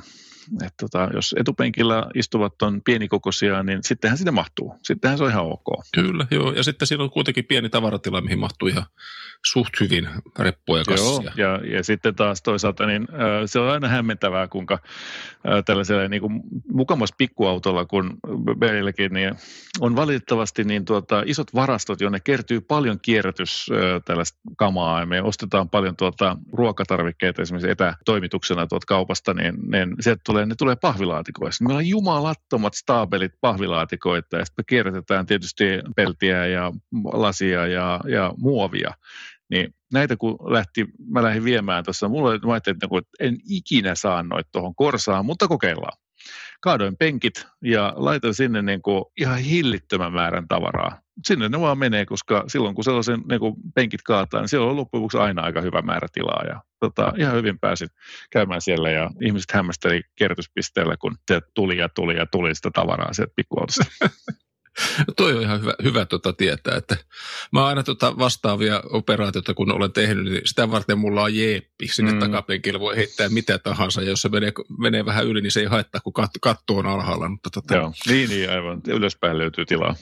Et tota, jos etupenkillä istuvat on pienikokoisia, niin sittenhän sinne mahtuu. Sittenhän se on ihan ok. Kyllä, joo. Ja sitten siinä on kuitenkin pieni tavaratila, mihin mahtuu ihan suht hyvin reppuja kassia. Joo, ja, ja sitten taas toisaalta niin, äh, se on aina hämmentävää, kuinka äh, tällaisella niin kuin mukamas pikkuautolla, kun meilläkin niin on valitettavasti niin tuota, isot varastot, jonne kertyy paljon kierrätys äh, tällaista kamaa. Ja me ostetaan paljon tuota, ruokatarvikkeita esimerkiksi etätoimituksena tuolta kaupasta, niin, niin sieltä tulee, ne tulee pahvilaatikoissa. Meillä on jumalattomat staapelit pahvilaatikoita ja sitten me kierrätetään tietysti peltiä ja lasia ja, ja muovia. Niin näitä kun lähti, mä lähdin viemään tuossa, mulla mä ajattelin, että en ikinä saa noita tuohon korsaan, mutta kokeillaan. Kaadoin penkit ja laitan sinne niin kuin ihan hillittömän määrän tavaraa. Sinne ne vaan menee, koska silloin kun sellaisen niin kuin penkit kaataa, niin siellä on loppujen aina aika hyvä määrä tilaa. Ja tota, ihan hyvin pääsin käymään siellä ja ihmiset hämmästeli kierrätyspisteellä, kun se tuli ja tuli ja tuli sitä tavaraa sieltä pikkuautosta. (laughs) Toi on ihan hyvä, hyvä tota tietää, että mä aina tota vastaavia operaatioita, kun olen tehnyt, niin sitä varten mulla on jeeppi. Sinne mm. takapenkille voi heittää mitä tahansa, ja jos se menee, menee vähän yli, niin se ei haittaa, kun kat, katto on alhaalla. Mutta tota... Joo, niin, niin aivan. Ylöspäin löytyy tilaa.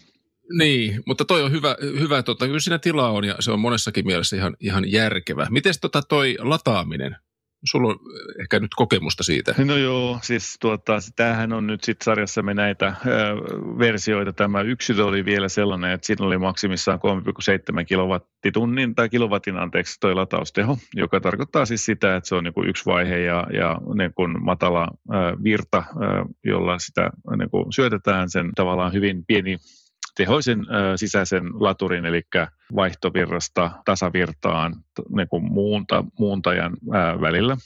Niin, mutta toi on hyvä, hyvä tota, kyllä siinä tilaa on ja se on monessakin mielessä ihan, ihan järkevä. Miten tota toi lataaminen? Sulla on ehkä nyt kokemusta siitä. No joo, siis tuota, tämähän on nyt sitten sarjassamme näitä ö, versioita. Tämä yksi oli vielä sellainen, että siinä oli maksimissaan 3,7 kilowattitunnin tai kilowatin anteeksi toi latausteho, joka tarkoittaa siis sitä, että se on niin kuin yksi vaihe ja, ja niin kuin matala ö, virta, ö, jolla sitä niin kuin syötetään sen tavallaan hyvin pieni tehoisen sisäisen laturin, eli vaihtovirrasta tasavirtaan niin kuin muunta, muuntajan välillä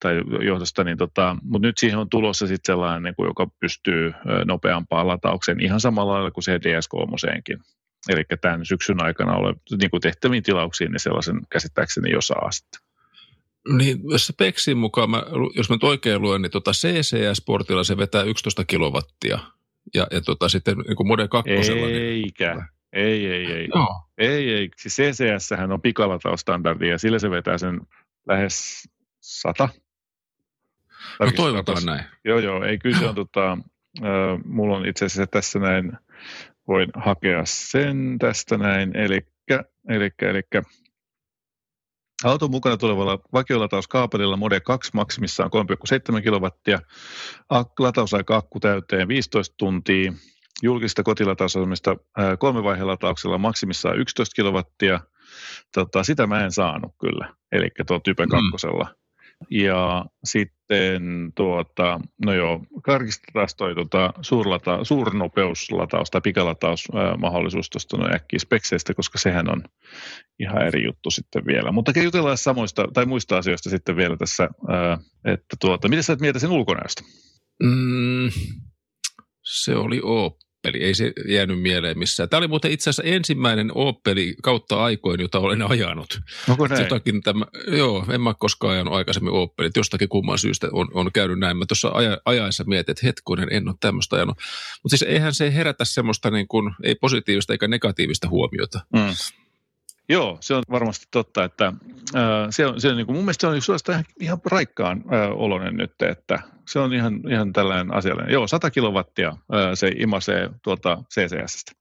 tai johdosta, niin tota, mutta nyt siihen on tulossa sitten sellainen, niin kuin, joka pystyy nopeampaan lataukseen ihan samalla lailla kuin se DS3. Eli tämän syksyn aikana ole, niin kuin tehtäviin tilauksiin, niin sellaisen käsittääkseni jo saa sitten. Niin, speksin mukaan, mä, jos mä nyt oikein luen, niin tota CCS-sportilla se vetää 11 kilowattia. Ja, ja tota, sitten niin Mode 2. Eikä. Niin, Ei, ei, ei. Joo. Ei, ei. Siis CCS on pikalataustandardi ja sillä se vetää sen lähes sata. No toivotaan näin. Joo, joo. Ei, kyllä se on tota, äh, mulla on itse asiassa tässä näin, voin hakea sen tästä näin, elikkä, elikkä, elikkä Auton mukana tulevalla vakiolatauskaapelilla Mode 2 maksimissaan 3,7 kilowattia, Ak- latausaika akku täyteen 15 tuntia, julkista kotilatausasemista ää, kolmivaihelatauksella maksimissaan 11 kilowattia. Tota, sitä mä en saanut kyllä, eli tuo Type Mm. 2. Ja sitten tuota, no joo, karkistetaan toi tota, suurlata, suurnopeuslataus tai pikalataumahdollisuus tuosta no äkkiä spekseistä, koska sehän on ihan eri juttu sitten vielä. Mutta jutellaan samoista tai muista asioista sitten vielä tässä, että tuota, mitä sä et mieltä sen ulkonäöstä? Mm, se oli Opeli, ei se jäänyt mieleen missään. Tämä oli muuten itse asiassa ensimmäinen Opeli kautta aikoin, jota olen ajanut. Onko näin? Jotakin tämä, joo, en mä koskaan ajanut aikaisemmin Opelit. Jostakin kumman syystä on, on käynyt näin. Mä tuossa aja, ajaessa mietin, että hetkonen, en ole tämmöistä ajanut. Mutta siis eihän se herätä semmoista niin kuin, ei positiivista eikä negatiivista huomiota. Mm. Joo, se on varmasti totta, että äh, se on, se on niin kuin, mun mielestä se on suorastaan ihan, ihan raikkaan äh, oloinen nyt, että se on ihan, ihan tällainen asiallinen. Joo, 100 kilowattia äh, se imasee tuolta CCSstä,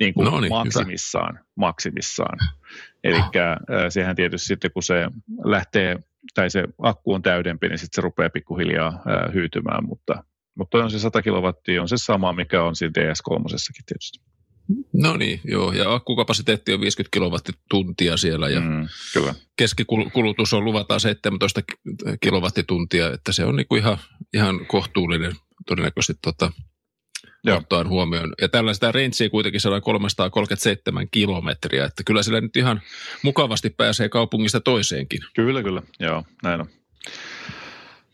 niin kuin No niin, maksimissaan, maksimissaan. Eli sehän tietysti sitten, kun se lähtee, tai se akku on täydempi, niin sitten se rupeaa pikkuhiljaa äh, hyytymään, mutta, mutta on se 100 kilowattia, on se sama, mikä on siinä DS3 tietysti. No niin, joo. Ja akkukapasiteetti on 50 kilowattituntia siellä ja mm. Kyllä. keskikulutus on luvataan 17 kilowattituntia, että se on niinku ihan, ihan kohtuullinen todennäköisesti tota, Joo. ottaen huomioon. Ja tällä sitä rangea kuitenkin saadaan 337 kilometriä, että kyllä sillä nyt ihan mukavasti pääsee kaupungista toiseenkin. Kyllä, kyllä. Joo, näin on.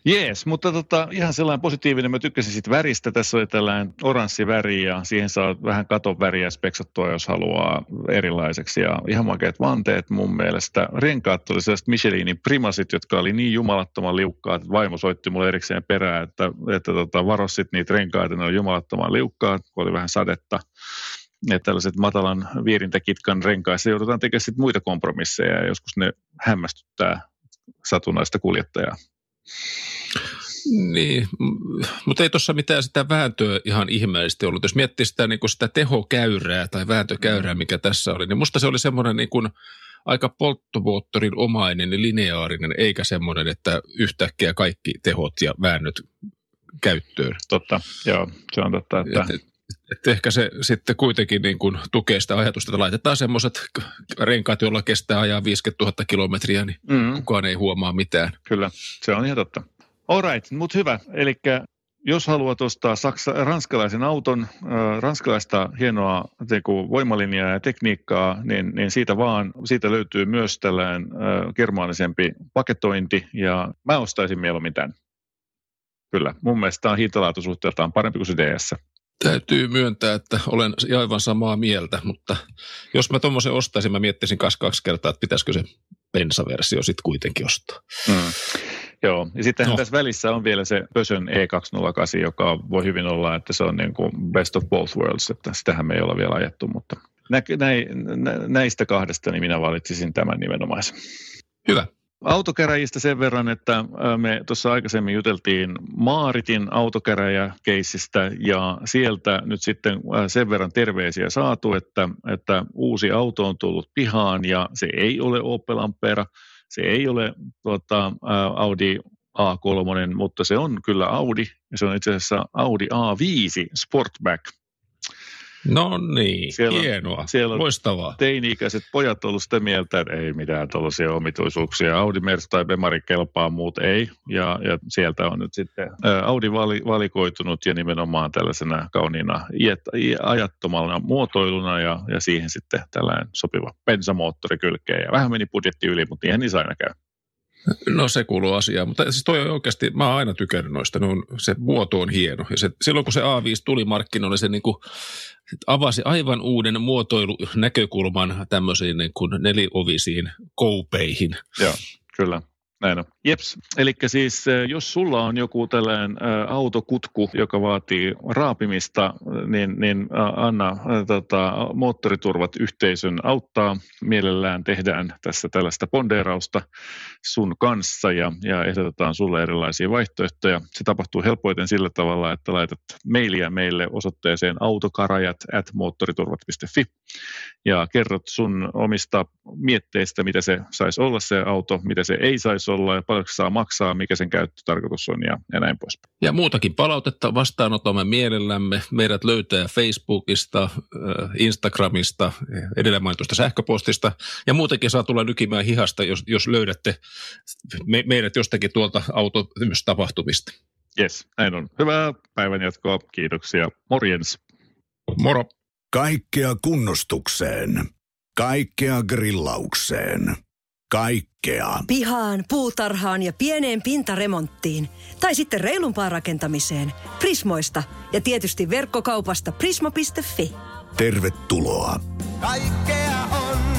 Jees, mutta tota, ihan sellainen positiivinen, mä tykkäsin siitä väristä. Tässä oli tällainen oranssi väri ja siihen saa vähän katon väriä speksattua, jos haluaa erilaiseksi. Ja ihan makeat vanteet mun mielestä. Renkaat oli sellaiset Michelinin primasit, jotka oli niin jumalattoman liukkaat, että vaimo soitti mulle erikseen perään, että, että tota, varo sit niitä renkaita, ne on jumalattoman liukkaat, kun oli vähän sadetta. Ja tällaiset matalan viirintäkitkan renkaissa joudutaan tekemään sit muita kompromisseja ja joskus ne hämmästyttää satunnaista kuljettajaa. Niin, mutta ei tuossa mitään sitä vääntöä ihan ihmeellisesti ollut. Jos miettii sitä, niin kuin sitä tehokäyrää tai vääntökäyrää, mikä tässä oli, niin musta se oli semmoinen niin kuin aika polttomoottorin omainen, niin lineaarinen, eikä semmoinen, että yhtäkkiä kaikki tehot ja väännöt käyttöön. Totta, joo, se on totta, että Et, et, et ehkä se sitten kuitenkin niin kuin tukee sitä ajatusta, että laitetaan semmoiset renkaat, joilla kestää ajaa 50 000 kilometriä, niin mm, kukaan ei huomaa mitään. kyllä, se on ihan totta. Alright, mutta hyvä. Eli jos haluat ostaa saksa, ranskalaisen auton, äh, ranskalaista hienoa teku, voimalinjaa ja tekniikkaa, niin, niin siitä vaan, siitä löytyy myös tällainen äh, germaanisempi paketointi, ja mä ostaisin mieluummin tämän. Kyllä, mun mielestä tämä on hintalaatusuhteeltaan parempi kuin se DS. Täytyy myöntää, että olen aivan samaa mieltä, mutta jos mä tuommoisen ostaisin, mä miettisin kas kaksi kertaa, että pitäisikö se bensaversio sitten kuitenkin ostaa. Mm. Joo, ja sitten No. tässä välissä on vielä se Pösön E208, joka voi hyvin olla, että se on niin kuin best of both worlds, että sitähän me ei olla vielä ajettu, mutta nä, nä, näistä kahdesta niin minä valitsisin tämän nimenomaisen. Hyvä. Autokäräjistä sen verran, että me tuossa aikaisemmin juteltiin Maaritin autokäräjäkeissistä ja sieltä nyt sitten sen verran terveisiä saatu, että, että uusi auto on tullut pihaan ja se ei ole Opel Ampera, se ei ole tuota, Audi A3, mutta se on kyllä Audi ja se on itse asiassa Audi A5 Sportback. No niin, Siellä hienoa, siellä loistavaa. teini-ikäiset pojat ollut sitä mieltä, että ei mitään tällaisia omituisuuksia. Audi, Merz tai Bemari kelpaa, muut ei. Ja, ja sieltä on nyt sitten Audi vali, valikoitunut ja nimenomaan tällaisena kauniina iät- ajattomana muotoiluna ja, ja siihen sitten tällainen sopiva bensamoottori kylkeen. Ja vähän meni budjetti yli, mutta ihan niissä aina käy. No se kuuluu asiaan, mutta siis toi on oikeasti, mä oon aina tykännyt noista, ne on, se muoto on hieno. Ja se, silloin kun se A5 tuli markkinoille, se niinku avasi aivan uuden muotoilunäkökulman tämmöisiin niin kuin neliovisiin koupeihin. Joo, kyllä. Näin on. Jeps. Eli siis eh, jos sulla on joku tällainen ä, autokutku, joka vaatii raapimista, niin, niin ä, anna tota, moottoriturvat yhteisön auttaa. Mielellään tehdään tässä tällaista pondeerausta sun kanssa ja, ja ehdotetaan sulle erilaisia vaihtoehtoja. Se tapahtuu helpoiten sillä tavalla, että laitat mailia meille osoitteeseen autokarajat at moottoriturvat.fi ja kerrot sun omista mietteistä, mitä se saisi olla se auto, mitä se ei saisi olla ja paljonko saa maksaa, mikä sen käyttötarkoitus on ja, ja näin pois. Ja muutakin palautetta vastaanotamme mielellämme. Meidät löytää Facebookista, Instagramista, edellä mainitusta sähköpostista ja muutenkin saa tulla nykimään hihasta, jos, jos löydätte me, meidät jostakin tuolta autotapahtumista. Yes, näin on. Hyvää päivänjatkoa. Kiitoksia. Morjens. Moro! Kaikkea kunnostukseen. Kaikkea grillaukseen. Kaikkea. Pihaan, puutarhaan ja pieneen pintaremonttiin. Tai sitten reilumpaan rakentamiseen. Prismoista ja tietysti verkkokaupasta prisma.fi. Tervetuloa. Kaikkea on.